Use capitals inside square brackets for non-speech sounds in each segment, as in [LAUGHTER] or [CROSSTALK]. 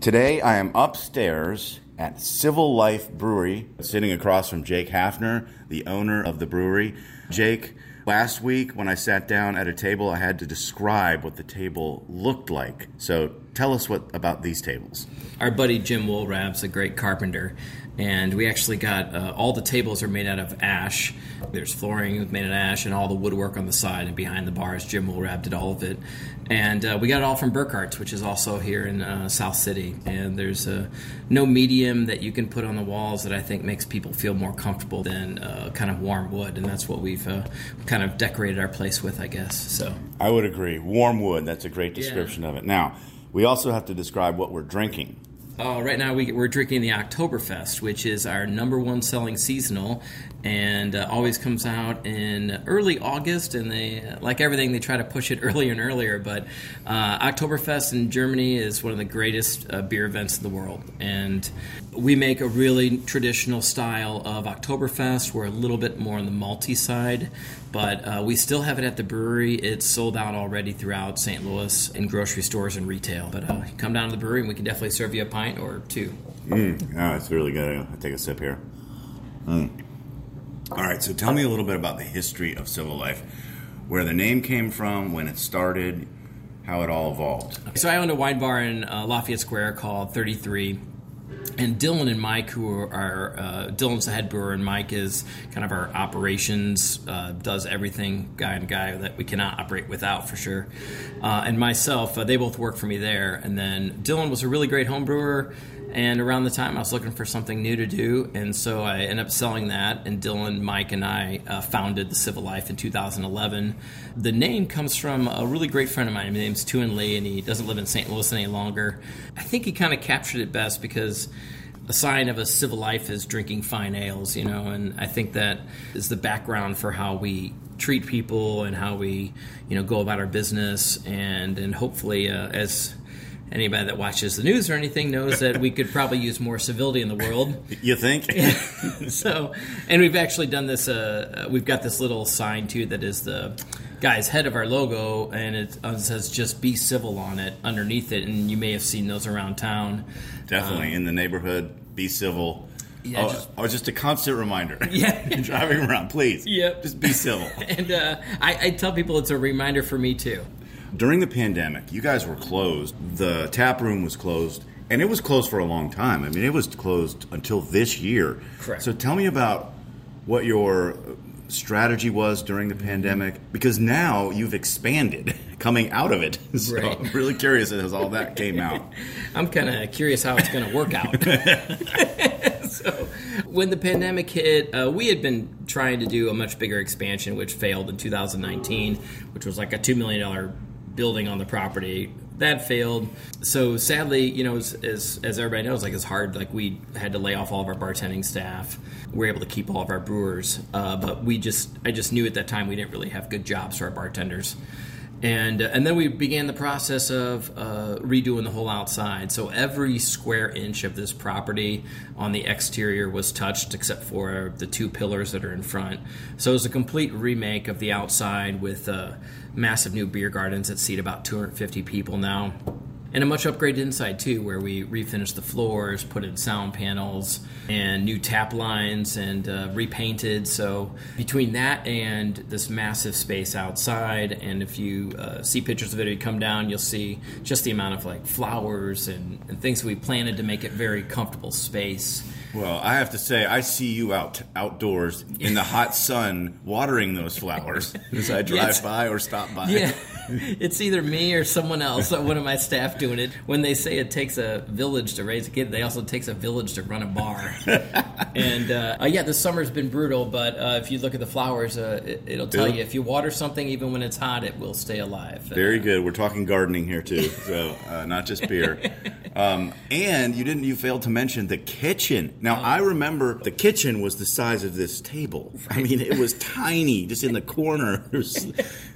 Today I am upstairs at Civil Life Brewery, sitting across from Jake Hafner, the owner of the brewery. Jake, last week when I sat down at a table, I had to describe what the table looked like. So tell us what about these tables. our buddy Jim Woolrab's a great carpenter, and we actually got uh, all the tables are made out of ash. There's flooring made of ash, and all the woodwork on the side and behind the bars. Jim Woolrab did all of it, and uh, we got it all from Burkhart's, which is also here in uh, South City. And there's uh, no medium that you can put on the walls that I think makes people feel more comfortable than uh, kind of warm wood, and that's what we've uh, kind of decorated our place with, I guess. So. I would agree. Warm wood, that's a great description of it. Now, we also have to describe what we're drinking. Uh, right now, we, we're drinking the Oktoberfest, which is our number one selling seasonal, and uh, always comes out in early August. And they, like everything, they try to push it [LAUGHS] earlier and earlier. But uh, Oktoberfest in Germany is one of the greatest uh, beer events in the world, and we make a really traditional style of Oktoberfest. We're a little bit more on the malty side, but uh, we still have it at the brewery. It's sold out already throughout St. Louis in grocery stores and retail. But uh, come down to the brewery and we can definitely serve you a pint or two. Mm, oh, it's really good. I'll take a sip here. Mm. All right, so tell me a little bit about the history of Civil Life, where the name came from, when it started, how it all evolved. So I owned a wine bar in uh, Lafayette Square called 33. And Dylan and Mike, who are uh, Dylan's the head brewer, and Mike is kind of our operations, uh, does everything guy and guy that we cannot operate without for sure. Uh, and myself, uh, they both work for me there. And then Dylan was a really great home brewer. And around the time, I was looking for something new to do, and so I ended up selling that. And Dylan, Mike, and I uh, founded the Civil Life in 2011. The name comes from a really great friend of mine. His name's Tuan Lee, and he doesn't live in St. Louis any longer. I think he kind of captured it best because a sign of a civil life is drinking fine ales, you know, and I think that is the background for how we treat people and how we, you know, go about our business, and and hopefully uh, as anybody that watches the news or anything knows that we could probably use more civility in the world. [LAUGHS] You think? [LAUGHS] so, and we've actually done this. Uh, we've got this little sign too that is the guy's head of our logo, and it uh, says "Just be civil" on it underneath it, and you may have seen those around town. Definitely in the neighborhood, be civil. Yeah, oh, just- oh, just a constant reminder. [LAUGHS] Yeah. driving around, please. Yep. just be civil. And uh, I, I tell people it's a reminder for me too. During the pandemic, you guys were closed. The tap room was closed, and it was closed for a long time. I mean, it was closed until this year. Correct. So tell me about what your strategy was during the pandemic, because now you've expanded [LAUGHS] coming out of it. [LAUGHS] So Right. I'm really curious as all that came out. [LAUGHS] I'm kind of curious how it's going to work out. so, when the pandemic hit, uh, we had been trying to do a much bigger expansion, which failed in 2019, which was like a $2 million building on the property. That failed. So sadly, you know, as, as, as everybody knows, like it's hard. Like we had to lay off all of our bartending staff. We were able to keep all of our brewers, uh, but we just, I just knew at that time we didn't really have good jobs for our bartenders and uh, and then we began the process of uh, redoing the whole outside. So every square inch of this property on the exterior was touched, except for the two pillars that are in front. So it was a complete remake of the outside with uh, massive new beer gardens that seat about 250 people now. And a much upgraded inside too, where we refinished the floors, put in sound panels, and new tap lines, and uh, repainted. So between that and this massive space outside, and if you uh, see pictures of it, you come down, you'll see just the amount of like flowers and, and things we planted to make it very comfortable space. Well, I have to say, I see you out outdoors in the hot sun watering those flowers [LAUGHS] as I drive Yes. by or stop by. Yeah, [LAUGHS] it's either me or someone else, or one of my staff doing it. When they say it takes a village to raise a kid, they also takes a village to run a bar. [LAUGHS] and uh, uh, yeah, this summer's been brutal, but uh, if you look at the flowers, uh, it, it'll tell It'll- you if you water something, even when it's hot, it will stay alive. Very Uh, good. We're talking gardening here too, [LAUGHS] so uh, not just beer. Um, and you didn't. You failed to mention the kitchen. Now I remember the kitchen was the size of this table. I mean, it was tiny, just in the corner.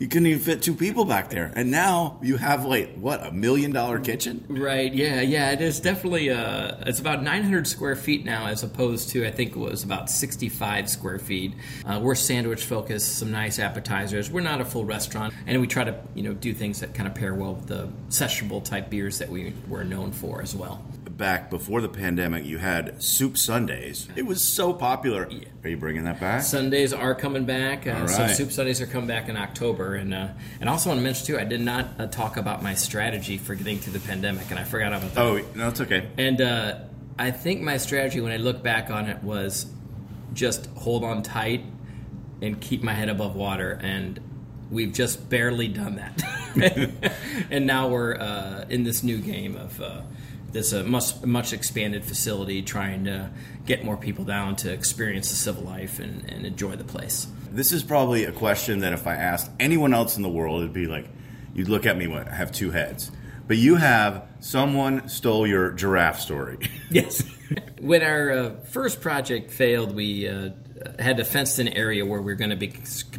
You couldn't even fit two people back there. And now you have like what a million dollar kitchen. Right. Yeah. Yeah. It is definitely. Uh, it's about 900 square feet now, as opposed to I think it was about 65 square feet. Uh, we're sandwich focused. Some nice appetizers. We're not a full restaurant, and we try to you know do things that kind of pair well with the sessionable type beers that we were known for as well. Back before the pandemic, you had soup Sundays. It was so popular. Are you bringing that back? Sundays are coming back. Uh, All So soup Sundays are coming back in October, and uh, and also want to mention too, I did not uh, talk about my strategy for getting through the pandemic, and I forgot about that. Oh no, it's okay. And uh, I think my strategy when I look back on it was just hold on tight and keep my head above water. And we've just barely done that. [LAUGHS] [LAUGHS] and now we're uh, in this new game of uh, this uh, much, much expanded facility trying to get more people down to experience the civil life and, and enjoy the place. This is probably a question that if I asked anyone else in the world, it'd be like, you'd look at me, what, I have two heads. But you have someone stole your giraffe story. [LAUGHS] Yes. when our uh, first project failed, we uh, had a fenced in area where we were going to be,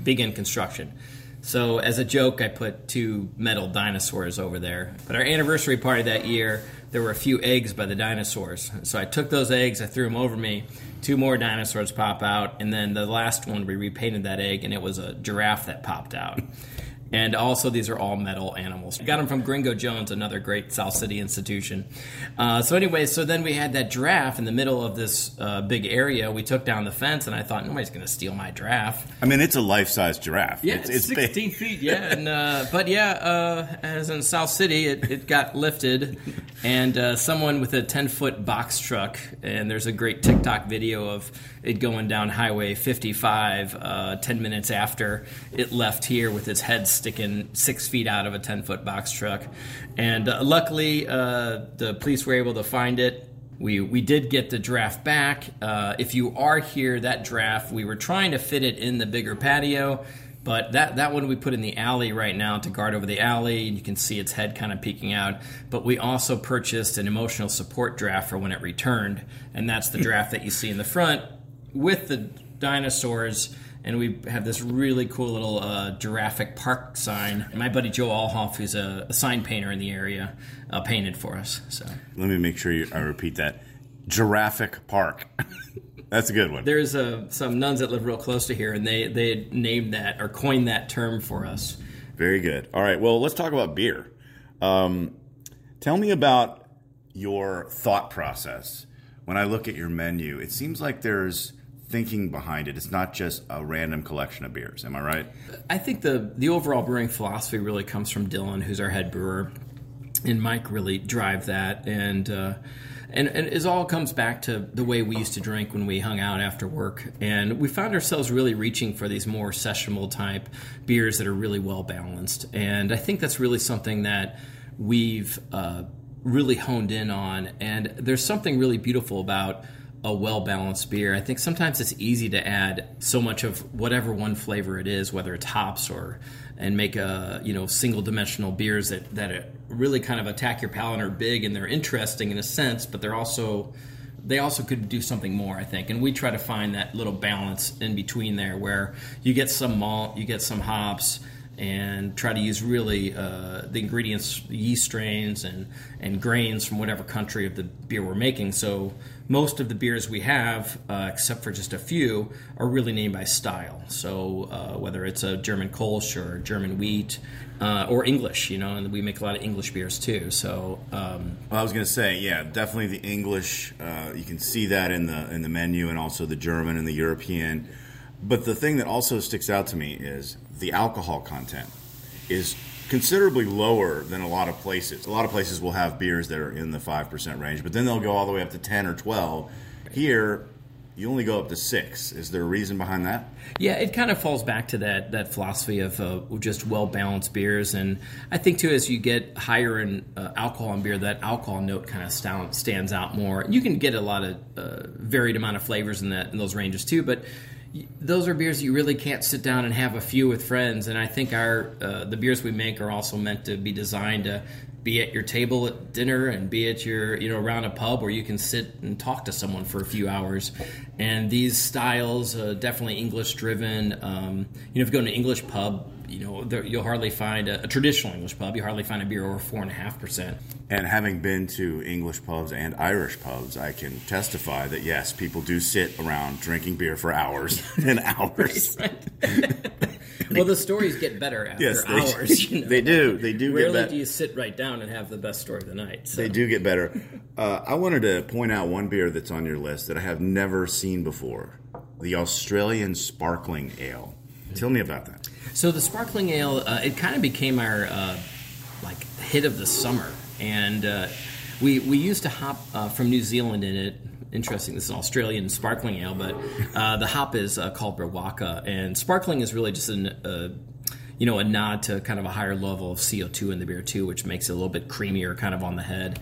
begin construction. So, as a joke, I put two metal dinosaurs over there. But our anniversary party that year, there were a few eggs by the dinosaurs. So, I took those eggs, I threw them over me. Two more dinosaurs pop out, and then the last one, we repainted that egg, and it was a giraffe that popped out. And also, these are all metal animals. We got them from Gringo Jones, another great South City institution. Uh, so, anyway, so then we had that giraffe in the middle of this uh, big area. We took down the fence, and I thought nobody's going to steal my giraffe. I mean, it's a life size giraffe. Yeah, it's, it's, it's 16 big. feet. Yeah, and uh, but yeah, uh, as in South City, it, it got lifted, and uh, someone with a 10 foot box truck, and there's a great TikTok video of it going down Highway 55 uh, 10 minutes after it left here with its head sticking six feet out of a 10 foot box truck, and uh, luckily uh, the police were able to find it. We, we did get the draft back. Uh, if you are here, that draft, we were trying to fit it in the bigger patio, but that, that one we put in the alley right now to guard over the alley. And you can see its head kind of peeking out. But we also purchased an emotional support draft for when it returned, and that's the draft that you see in the front with the dinosaurs. And we have this really cool little uh, Giraffic Park sign. My buddy Joe Alhoff, who's a, a sign painter in the area, uh, painted for us. So Let me make sure you, I repeat that. Giraffic Park. [LAUGHS] That's a good one. There's uh, some nuns that live real close to here, and they they named that or coined that term for us. Very good. All right. Well, let's talk about beer. Um, tell me about your thought process. When I look at your menu, it seems like there's thinking behind it. It's not just a random collection of beers. Am I right? I think the the overall brewing philosophy really comes from Dylan, who's our head brewer, and Mike really drive that, and uh, and and it all comes back to the way we used to drink when we hung out after work, and we found ourselves really reaching for these more sessionable type beers that are really well balanced, and I think that's really something that we've uh, really honed in on, and there's something really beautiful about a well balanced beer. I think sometimes it's easy to add so much of whatever one flavor it is, whether it's hops or and make a you know single dimensional beers that that really kind of attack your palate and are big and they're interesting in a sense, but they're also they also could do something more, I think. And we try to find that little balance in between there where you get some malt, you get some hops, and try to use really uh, the ingredients, yeast strains, and and grains from whatever country of the beer we're making. So most of the beers we have, uh, except for just a few, are really named by style. So uh, whether it's a German Kolsch or German wheat uh, or English, you know, and we make a lot of English beers too. So um, Well, I was going to say, yeah, definitely the English. Uh, you can see that in the in the menu, and also the German and the European. But the thing that also sticks out to me is the alcohol content is considerably lower than a lot of places. A lot of places will have beers that are in the five percent range, but then they'll go all the way up to ten or twelve. Here, you only go up to six. Is there a reason behind that? Yeah, it kind of falls back to that that philosophy of uh, just well balanced beers, and I think too as you get higher in uh, alcohol in beer, that alcohol note kind of stand, stands out more. You can get a lot of uh, varied amount of flavors in that in those ranges too, but those are beers you really can't sit down and have a few with friends. And I think our uh, the beers we make are also meant to be designed to be at your table at dinner and be at your you know around a pub where you can sit and talk to someone for a few hours and these styles uh, definitely english driven um, you know if you go to an english pub you know there, you'll hardly find a, a traditional english pub you hardly find a beer over four and a half percent And having been to English pubs and Irish pubs, I can testify that yes, people do sit around drinking beer for hours [LAUGHS] and [LAUGHS] hours. well the stories get better after Yes, they, hours [LAUGHS] you know? they do. They do rarely get better. do you sit right down and have the best story of the night so. They do get better. Uh, I wanted to point out one beer that's on your list that I have never seen before: the Australian Sparkling Ale. Tell me about that. So the sparkling ale, uh, it kind of became our uh, like hit of the summer, and uh, we we used to hop uh, from New Zealand in it. Interesting, this is an Australian sparkling ale, but uh, the hop is uh, called Riwaka, and sparkling is really just an you know a nod to kind of a higher level of CO2 in the beer too, which makes it a little bit creamier, kind of on the head.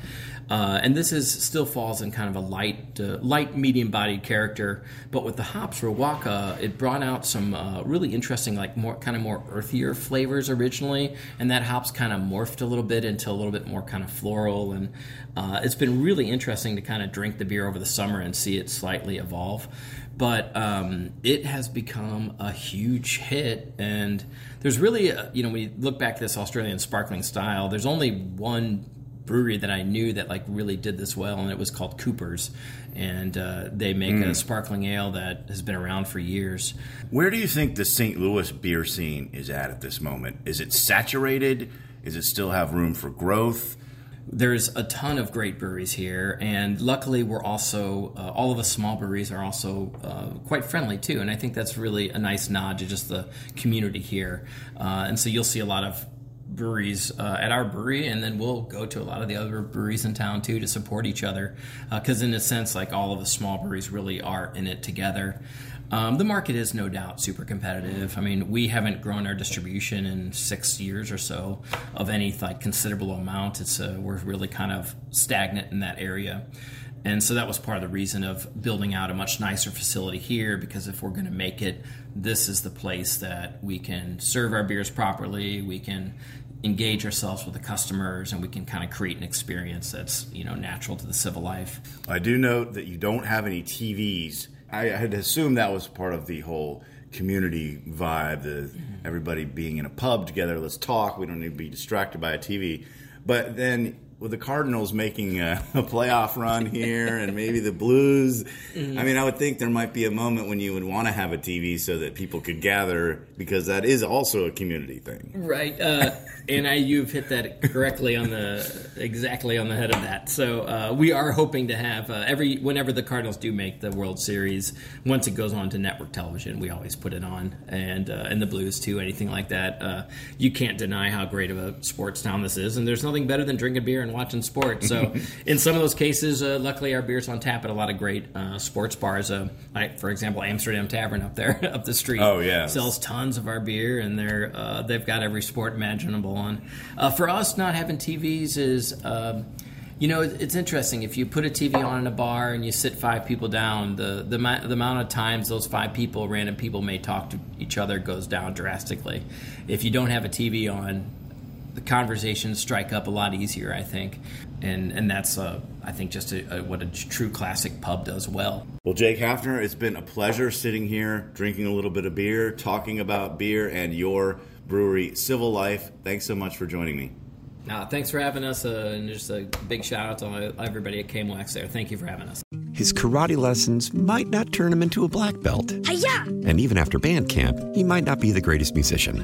Uh, and this is still falls in kind of a light, uh, light medium bodied character. But with the hops Riwaka, it brought out some uh, really interesting, like more kind of more earthier flavors originally, and that hops kind of morphed a little bit into a little bit more kind of floral. And uh, it's been really interesting to kind of drink the beer over the summer and see it slightly evolve. But um, it has become a huge hit, and there's really, a, you know, when you look back at this Australian sparkling style, there's only one brewery that I knew that like really did this well, and it was called Cooper's, and uh, they make a sparkling ale that has been around for years. Where do you think the St. Louis beer scene is at at this moment? Is it saturated? Is it still have room for growth? There's a ton of great breweries here, and luckily we're also uh, all of us small breweries are also uh, quite friendly too, and I think that's really a nice nod to just the community here. Uh, and so you'll see a lot of breweries uh, at our brewery, and then we'll go to a lot of the other breweries in town too to support each other. Because in a sense, like all of the small breweries really are in it together. Um, the market is no doubt super competitive. I mean, we haven't grown our distribution in six years or so of any like considerable amount. It's uh, we're really kind of stagnant in that area. And so that was part of the reason of building out a much nicer facility here because if we're going to make it, this is the place that we can serve our beers properly, we can engage ourselves with the customers, and we can kind of create an experience that's you know natural to the civil life. I do note that you don't have any TVs. I had assumed that was part of the whole community vibe, the everybody being in a pub together. Let's talk. We don't need to be distracted by a TV. But then with the Cardinals making a, a playoff run here, and maybe the Blues, I mean, I would think there might be a moment when you would want to have a TV so that people could gather because that is also a community thing. Right, uh, and I, you've hit that correctly on the exactly on the head of that. So uh, we are hoping to have uh, every whenever the Cardinals do make the World Series, once it goes on to network television, we always put it on, and uh, and the Blues too, anything like that. Uh, you can't deny how great of a sports town this is, and there's nothing better than drinking beer and watching sports. So [LAUGHS] in some of those cases, uh, luckily our beer's on tap at a lot of great uh, sports bars. Uh, like for example, Amsterdam Tavern up there [LAUGHS] up the street. Oh, yeah. sells tons of our beer, and they're uh, they've got every sport imaginable on. Uh, for us, not having TVs is. Um, you know, it's interesting. If you put a TV on in a bar and you sit five people down, the the, the amount of times those five people, random people, may talk to each other goes down drastically. If you don't have a TV on, the conversations strike up a lot easier, I think, and and that's uh, I think just a, a, what a true classic pub does well. Well, Jake Hafner, it's been a pleasure sitting here, drinking a little bit of beer, talking about beer and your Brewery, Civil Life. Thanks so much for joining me. Uh, thanks for having us, uh, and just a big shout out to everybody at KMOX there. Thank you for having us. His karate lessons might not turn him into a black belt. Hi-ya! And even after band camp, he might not be the greatest musician.